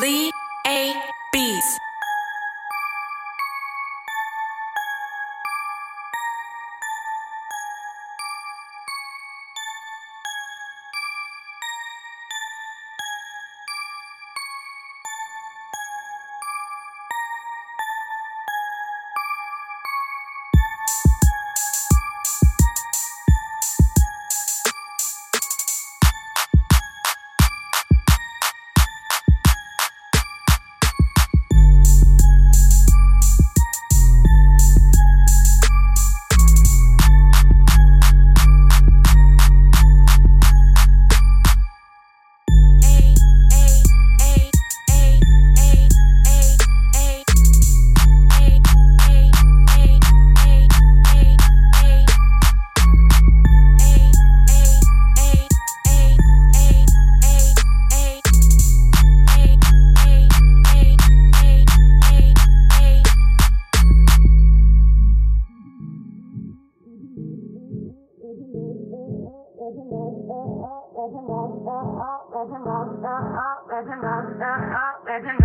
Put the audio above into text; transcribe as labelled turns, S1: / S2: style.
S1: Lee. 오픈몬스터 아 레전드 아 레전드